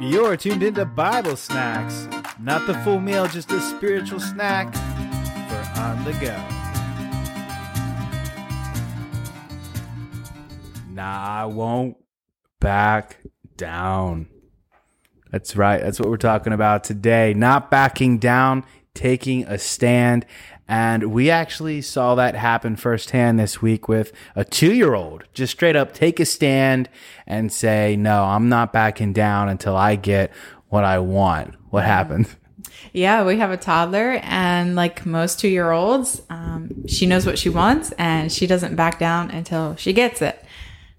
You're tuned into Bible Snacks. Not the full meal, just a spiritual snack for on the go. Nah, I won't back down. That's right. That's what we're talking about today. Not backing down, taking a stand. And we actually saw that happen firsthand this week with a two year old. Just straight up take a stand and say, no, I'm not backing down until I get what I want. What happened? Yeah, we have a toddler, and like most two year olds, um, she knows what she wants and she doesn't back down until she gets it.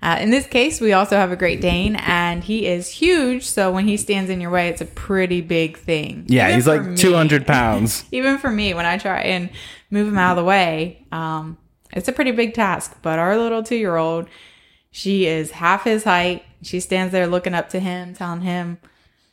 Uh, in this case, we also have a Great Dane, and he is huge. So when he stands in your way, it's a pretty big thing. Yeah, Even he's like me- 200 pounds. Even for me, when I try and move him out of the way, um, it's a pretty big task. But our little two year old, she is half his height. She stands there looking up to him, telling him,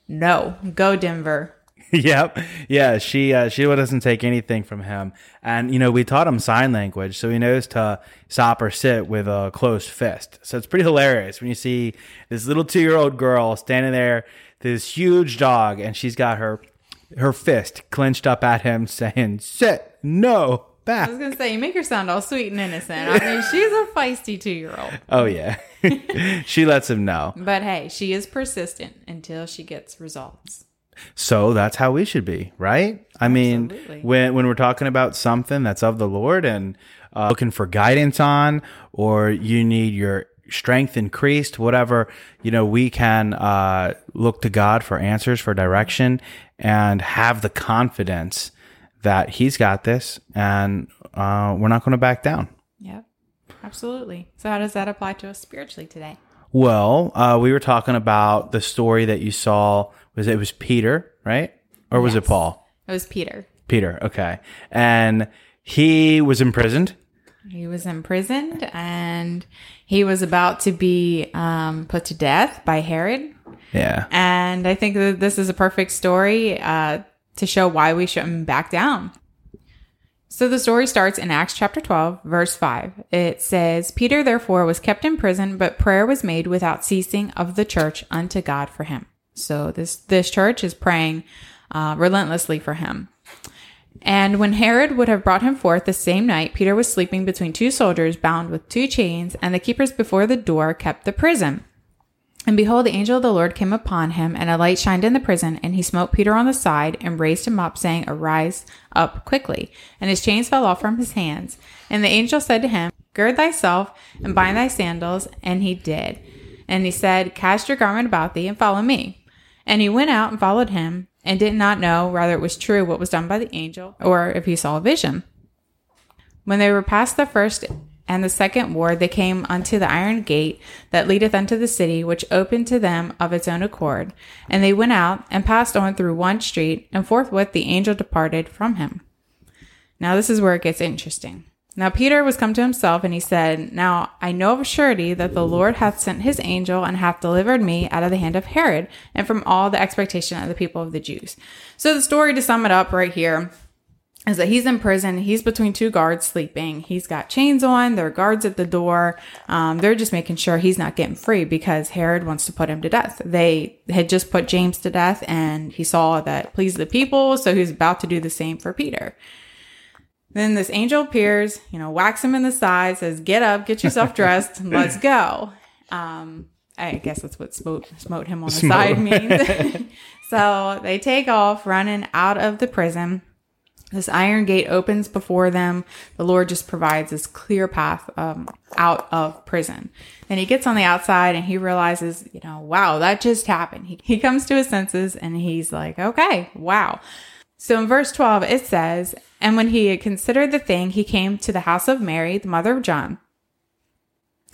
"No, go Denver." yep. Yeah, she uh, she doesn't take anything from him. And you know, we taught him sign language, so he knows to stop or sit with a closed fist. So it's pretty hilarious when you see this little 2-year-old girl standing there, this huge dog and she's got her her fist clenched up at him saying, "Sit. No. Back. I was gonna say, you make her sound all sweet and innocent. I mean, she's a feisty two year old. Oh yeah. she lets him know. But hey, she is persistent until she gets results. So that's how we should be, right? I mean, Absolutely. when when we're talking about something that's of the Lord and uh, looking for guidance on, or you need your strength increased, whatever, you know, we can uh, look to God for answers, for direction, and have the confidence that He's got this, and uh, we're not going to back down. Yep, absolutely. So, how does that apply to us spiritually today? Well, uh, we were talking about the story that you saw. Was it was Peter, right, or was it Paul? It was Peter. Peter, okay. And he was imprisoned. He was imprisoned and he was about to be um, put to death by Herod. Yeah. And I think that this is a perfect story uh, to show why we shouldn't back down. So the story starts in Acts chapter 12, verse 5. It says, Peter therefore was kept in prison, but prayer was made without ceasing of the church unto God for him. So this, this church is praying uh, relentlessly for him. And when Herod would have brought him forth the same night, Peter was sleeping between two soldiers bound with two chains, and the keepers before the door kept the prison. And behold, the angel of the Lord came upon him, and a light shined in the prison, and he smote Peter on the side and raised him up, saying, Arise up quickly. And his chains fell off from his hands. And the angel said to him, Gird thyself and bind thy sandals. And he did. And he said, Cast your garment about thee and follow me. And he went out and followed him, and did not know whether it was true what was done by the angel, or if he saw a vision. When they were past the first and the second ward, they came unto the iron gate that leadeth unto the city, which opened to them of its own accord. And they went out and passed on through one street, and forthwith the angel departed from him. Now, this is where it gets interesting. Now, Peter was come to himself, and he said, Now I know of a surety that the Lord hath sent his angel, and hath delivered me out of the hand of Herod, and from all the expectation of the people of the Jews. So, the story to sum it up right here is that he's in prison. He's between two guards sleeping. He's got chains on. There are guards at the door. Um, they're just making sure he's not getting free because Herod wants to put him to death. They had just put James to death and he saw that pleased the people. So he's about to do the same for Peter. Then this angel appears, you know, whacks him in the side, says, Get up, get yourself dressed, and let's go. Um, I guess that's what smote, smote him on the Smote. side means. so they take off running out of the prison. This iron gate opens before them. The Lord just provides this clear path um, out of prison. And he gets on the outside and he realizes, you know, wow, that just happened. He, he comes to his senses and he's like, okay, wow. So in verse 12, it says, And when he had considered the thing, he came to the house of Mary, the mother of John,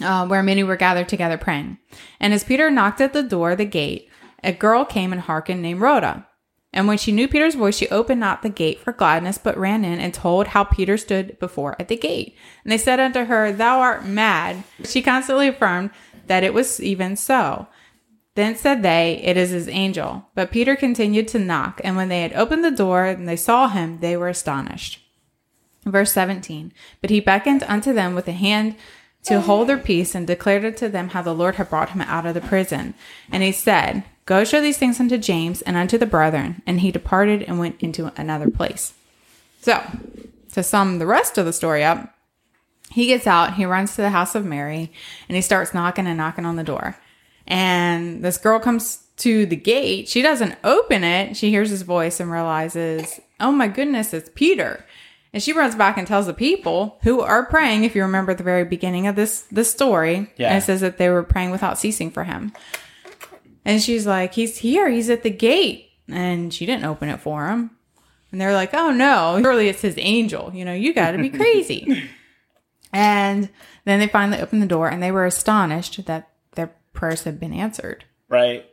uh, where many were gathered together praying. And as Peter knocked at the door, the gate, a girl came and hearkened named Rhoda. And when she knew Peter's voice, she opened not the gate for gladness, but ran in and told how Peter stood before at the gate. And they said unto her, Thou art mad. She constantly affirmed that it was even so. Then said they, It is his angel. But Peter continued to knock, and when they had opened the door and they saw him, they were astonished. Verse 17 But he beckoned unto them with a hand to hold their peace and declared unto them how the Lord had brought him out of the prison. And he said, Go show these things unto James and unto the brethren. And he departed and went into another place. So, to sum the rest of the story up, he gets out, he runs to the house of Mary, and he starts knocking and knocking on the door. And this girl comes to the gate. She doesn't open it. She hears his voice and realizes, oh my goodness, it's Peter. And she runs back and tells the people who are praying, if you remember at the very beginning of this this story, Yeah. and it says that they were praying without ceasing for him. And she's like, He's here, he's at the gate. And she didn't open it for him. And they're like, Oh no, surely it's his angel. You know, you gotta be crazy. and then they finally opened the door and they were astonished that prayers had been answered. right?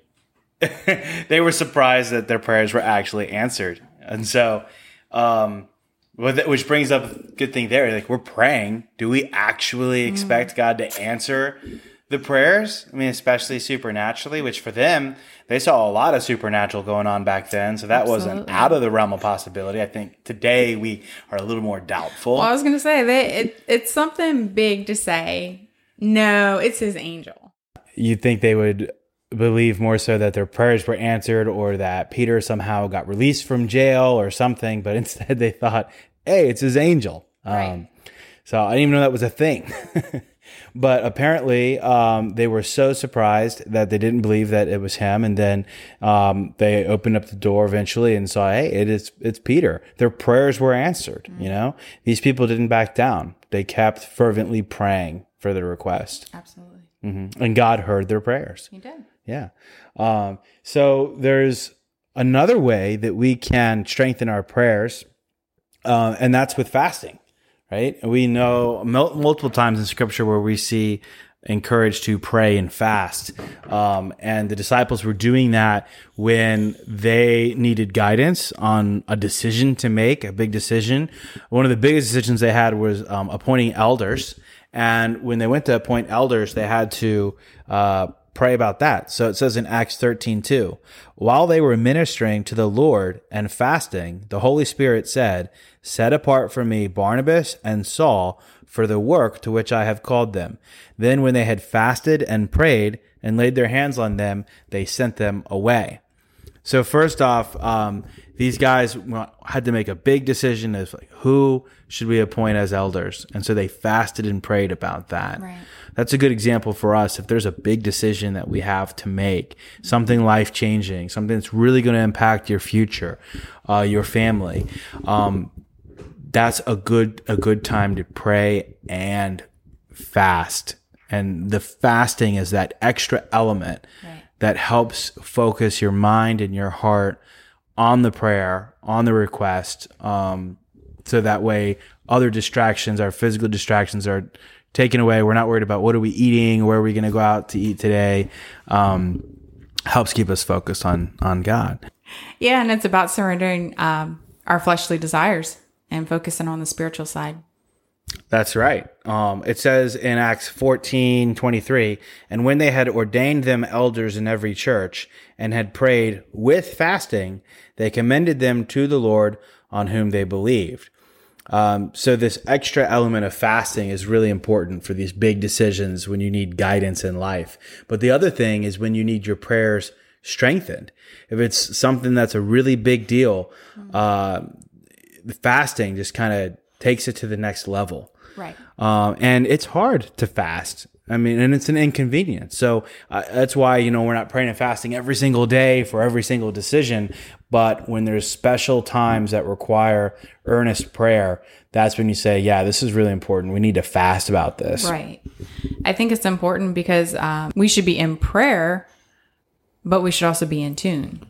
they were surprised that their prayers were actually answered, and so, um, which brings up a good thing there. Like we're praying, do we actually expect God to answer the prayers? I mean, especially supernaturally. Which for them, they saw a lot of supernatural going on back then, so that wasn't out of the realm of possibility. I think today we are a little more doubtful. Well, I was gonna say that it, it's something big to say, no, it's his angel. You think they would believe more so that their prayers were answered or that Peter somehow got released from jail or something, but instead they thought, hey, it's his angel. Right. Um, so I didn't even know that was a thing. but apparently, um, they were so surprised that they didn't believe that it was him, and then um, they opened up the door eventually and saw, hey, it is it's Peter. Their prayers were answered. You know, these people didn't back down; they kept fervently praying for their request, Absolutely. And God heard their prayers. He did. Yeah. Um, so there's another way that we can strengthen our prayers, uh, and that's with fasting, right? We know mul- multiple times in scripture where we see encouraged to pray and fast. Um, and the disciples were doing that when they needed guidance on a decision to make, a big decision. One of the biggest decisions they had was um, appointing elders. And when they went to appoint elders, they had to uh, pray about that. So it says in Acts 13, 2, while they were ministering to the Lord and fasting, the Holy Spirit said, Set apart for me Barnabas and Saul for the work to which I have called them. Then when they had fasted and prayed and laid their hands on them, they sent them away. So first off, um, these guys had to make a big decision as like who should we appoint as elders, and so they fasted and prayed about that. Right. That's a good example for us. If there's a big decision that we have to make, something life changing, something that's really going to impact your future, uh, your family, um, that's a good a good time to pray and fast. And the fasting is that extra element Right. That helps focus your mind and your heart on the prayer, on the request, um, so that way other distractions, our physical distractions, are taken away. We're not worried about what are we eating, where are we going to go out to eat today. Um, helps keep us focused on on God. Yeah, and it's about surrendering um, our fleshly desires and focusing on the spiritual side. That's right. Um, it says in Acts 14 23, and when they had ordained them elders in every church and had prayed with fasting, they commended them to the Lord on whom they believed. Um, so this extra element of fasting is really important for these big decisions when you need guidance in life. But the other thing is when you need your prayers strengthened. If it's something that's a really big deal, uh, fasting just kind of takes it to the next level. Right. Um, and it's hard to fast. I mean, and it's an inconvenience. So uh, that's why, you know, we're not praying and fasting every single day for every single decision. But when there's special times that require earnest prayer, that's when you say, yeah, this is really important. We need to fast about this. Right. I think it's important because um, we should be in prayer, but we should also be in tune.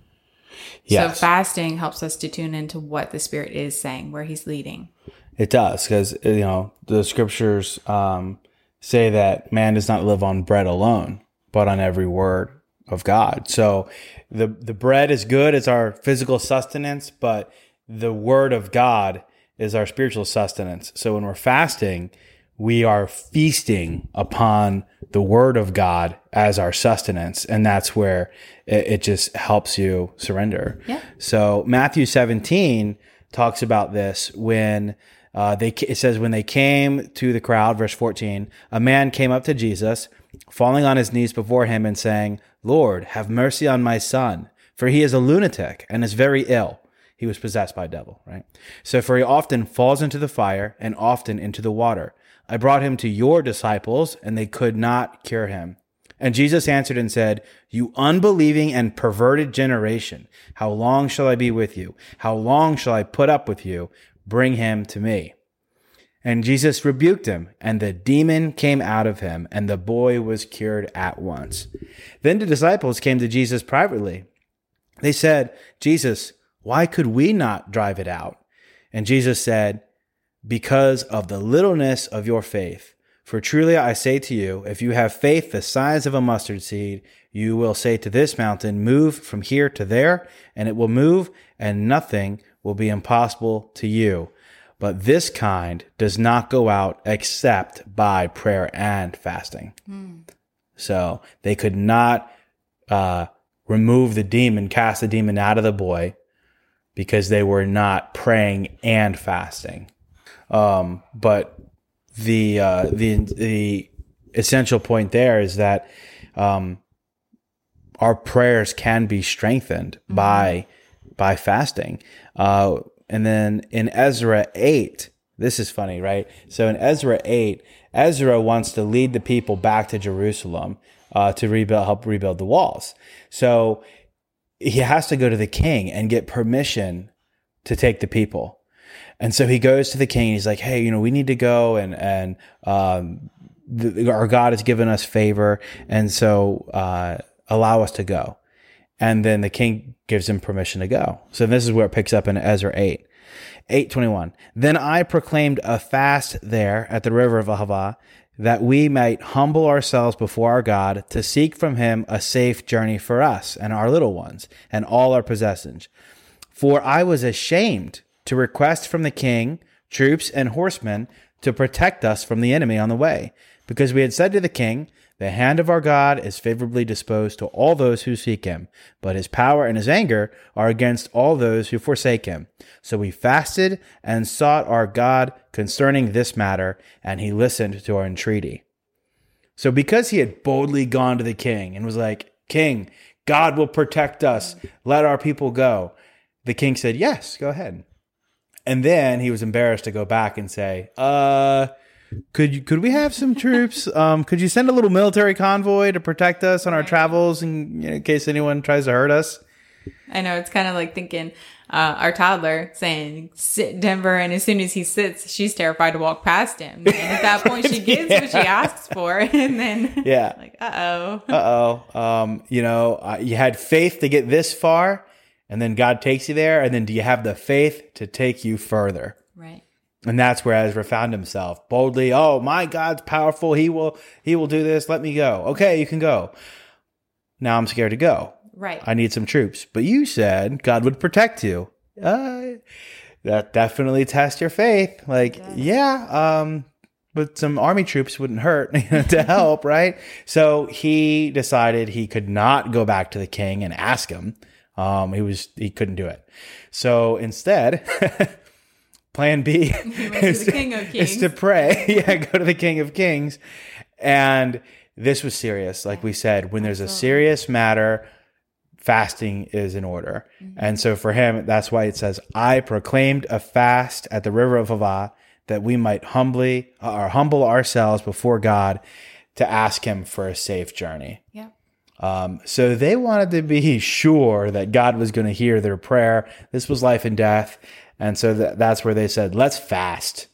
Yes. So fasting helps us to tune into what the Spirit is saying, where He's leading. It does because you know the scriptures um, say that man does not live on bread alone, but on every word of God. So the the bread is good; it's our physical sustenance, but the word of God is our spiritual sustenance. So when we're fasting, we are feasting upon the word of God as our sustenance, and that's where it, it just helps you surrender. Yeah. So Matthew 17 talks about this when uh, they it says when they came to the crowd, verse 14, a man came up to Jesus, falling on his knees before him and saying, Lord, have mercy on my son, for he is a lunatic and is very ill. He was possessed by a devil, right? So, for he often falls into the fire and often into the water. I brought him to your disciples, and they could not cure him. And Jesus answered and said, You unbelieving and perverted generation, how long shall I be with you? How long shall I put up with you? Bring him to me. And Jesus rebuked him, and the demon came out of him, and the boy was cured at once. Then the disciples came to Jesus privately. They said, Jesus, why could we not drive it out? And Jesus said, Because of the littleness of your faith. For truly I say to you, if you have faith the size of a mustard seed, you will say to this mountain, Move from here to there, and it will move, and nothing will be impossible to you. But this kind does not go out except by prayer and fasting. So they could not uh, remove the demon, cast the demon out of the boy, because they were not praying and fasting. Um, but the uh, the the essential point there is that um, our prayers can be strengthened by by fasting. Uh, and then in Ezra eight, this is funny, right? So in Ezra eight, Ezra wants to lead the people back to Jerusalem uh, to rebuild, help rebuild the walls. So he has to go to the king and get permission to take the people. And so he goes to the king. And he's like, "Hey, you know, we need to go, and and um, the, our God has given us favor, and so uh, allow us to go." And then the king gives him permission to go. So this is where it picks up in Ezra eight. 821. Then I proclaimed a fast there at the river of Ahava that we might humble ourselves before our God to seek from him a safe journey for us and our little ones and all our possessions. For I was ashamed to request from the king troops and horsemen to protect us from the enemy on the way, because we had said to the king, The hand of our God is favorably disposed to all those who seek him, but his power and his anger are against all those who forsake him. So we fasted and sought our God concerning this matter, and he listened to our entreaty. So because he had boldly gone to the king and was like, King, God will protect us, let our people go. The king said, Yes, go ahead. And then he was embarrassed to go back and say, "Uh, could you, could we have some troops? Um, could you send a little military convoy to protect us on our travels in, in case anyone tries to hurt us?" I know it's kind of like thinking uh, our toddler saying sit Denver, and as soon as he sits, she's terrified to walk past him. And at that point, she gets what she asks for, and then Yeah. like uh oh, Uh oh. Um, you know, uh, you had faith to get this far, and then God takes you there, and then do you have the faith to take you further? right, And that's where Ezra found himself boldly. Oh, my God's powerful. He will, he will do this. Let me go. Okay, you can go. Now I'm scared to go. right. I need some troops. But you said God would protect you. Uh, that definitely tests your faith. Like, yeah, um, but some army troops wouldn't hurt to help, right? So he decided he could not go back to the king and ask him. Um, he was he couldn't do it. So instead, plan B is, the King of is to pray. yeah, go to the King of Kings. And this was serious. Like we said, when there's a serious matter, fasting is in order. And so for him, that's why it says, I proclaimed a fast at the river of Hava that we might humbly or humble ourselves before God to ask him for a safe journey. yeah, Um, so they wanted to be sure that God was going to hear their prayer. This was life and death. And so that, that's where they said, let's fast.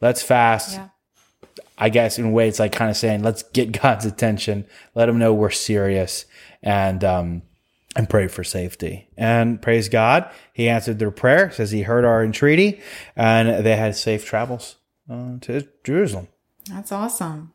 Let's fast. yeah, I guess in a way, it's like kind of saying, let's get God's attention, let him know we're serious and, um, and pray for safety. And praise God, he answered their prayer, says he heard our entreaty, and they had safe travels uh, to Jerusalem. that's awesome.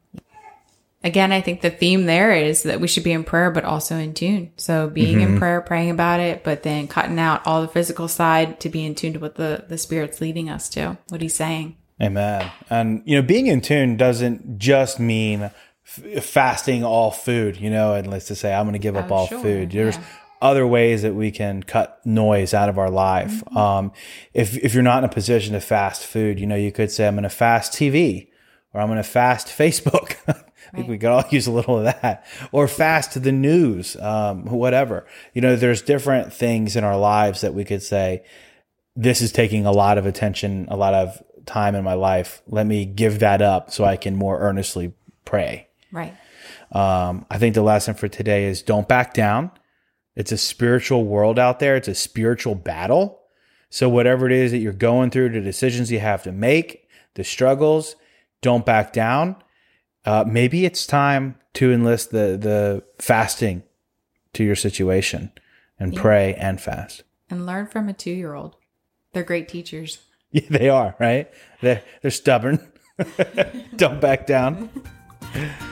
Again, I think the theme there is that we should be in prayer, but also in tune. So being Mm-hmm. in prayer, praying about it, but then cutting out all the physical side to be in tune to what the, the Spirit's leading us to, what He's saying. Amen. And you know, being in tune doesn't just mean f- fasting all food. You know, and let's just say I'm going to give up Oh, all sure, food. There's yeah. other ways that we can cut noise out of our life. Mm-hmm. Um, if if you're not in a position to fast food, you know, you could say I'm going to fast TV or I'm going to fast Facebook. I think we could all use a little of that. Or fast to the news, um, whatever. You know, there's different things in our lives that we could say, this is taking a lot of attention, a lot of time in my life. Let me give that up so I can more earnestly pray. Right. Um, I think the lesson for today is don't back down. It's a spiritual world out there. It's a spiritual battle. So whatever it is that you're going through, the decisions you have to make, the struggles, don't back down. Uh, maybe it's time to enlist the the fasting to your situation and pray and fast. And learn from a two year old. They're great teachers. Yeah, they are right. They're they're stubborn. don't back down.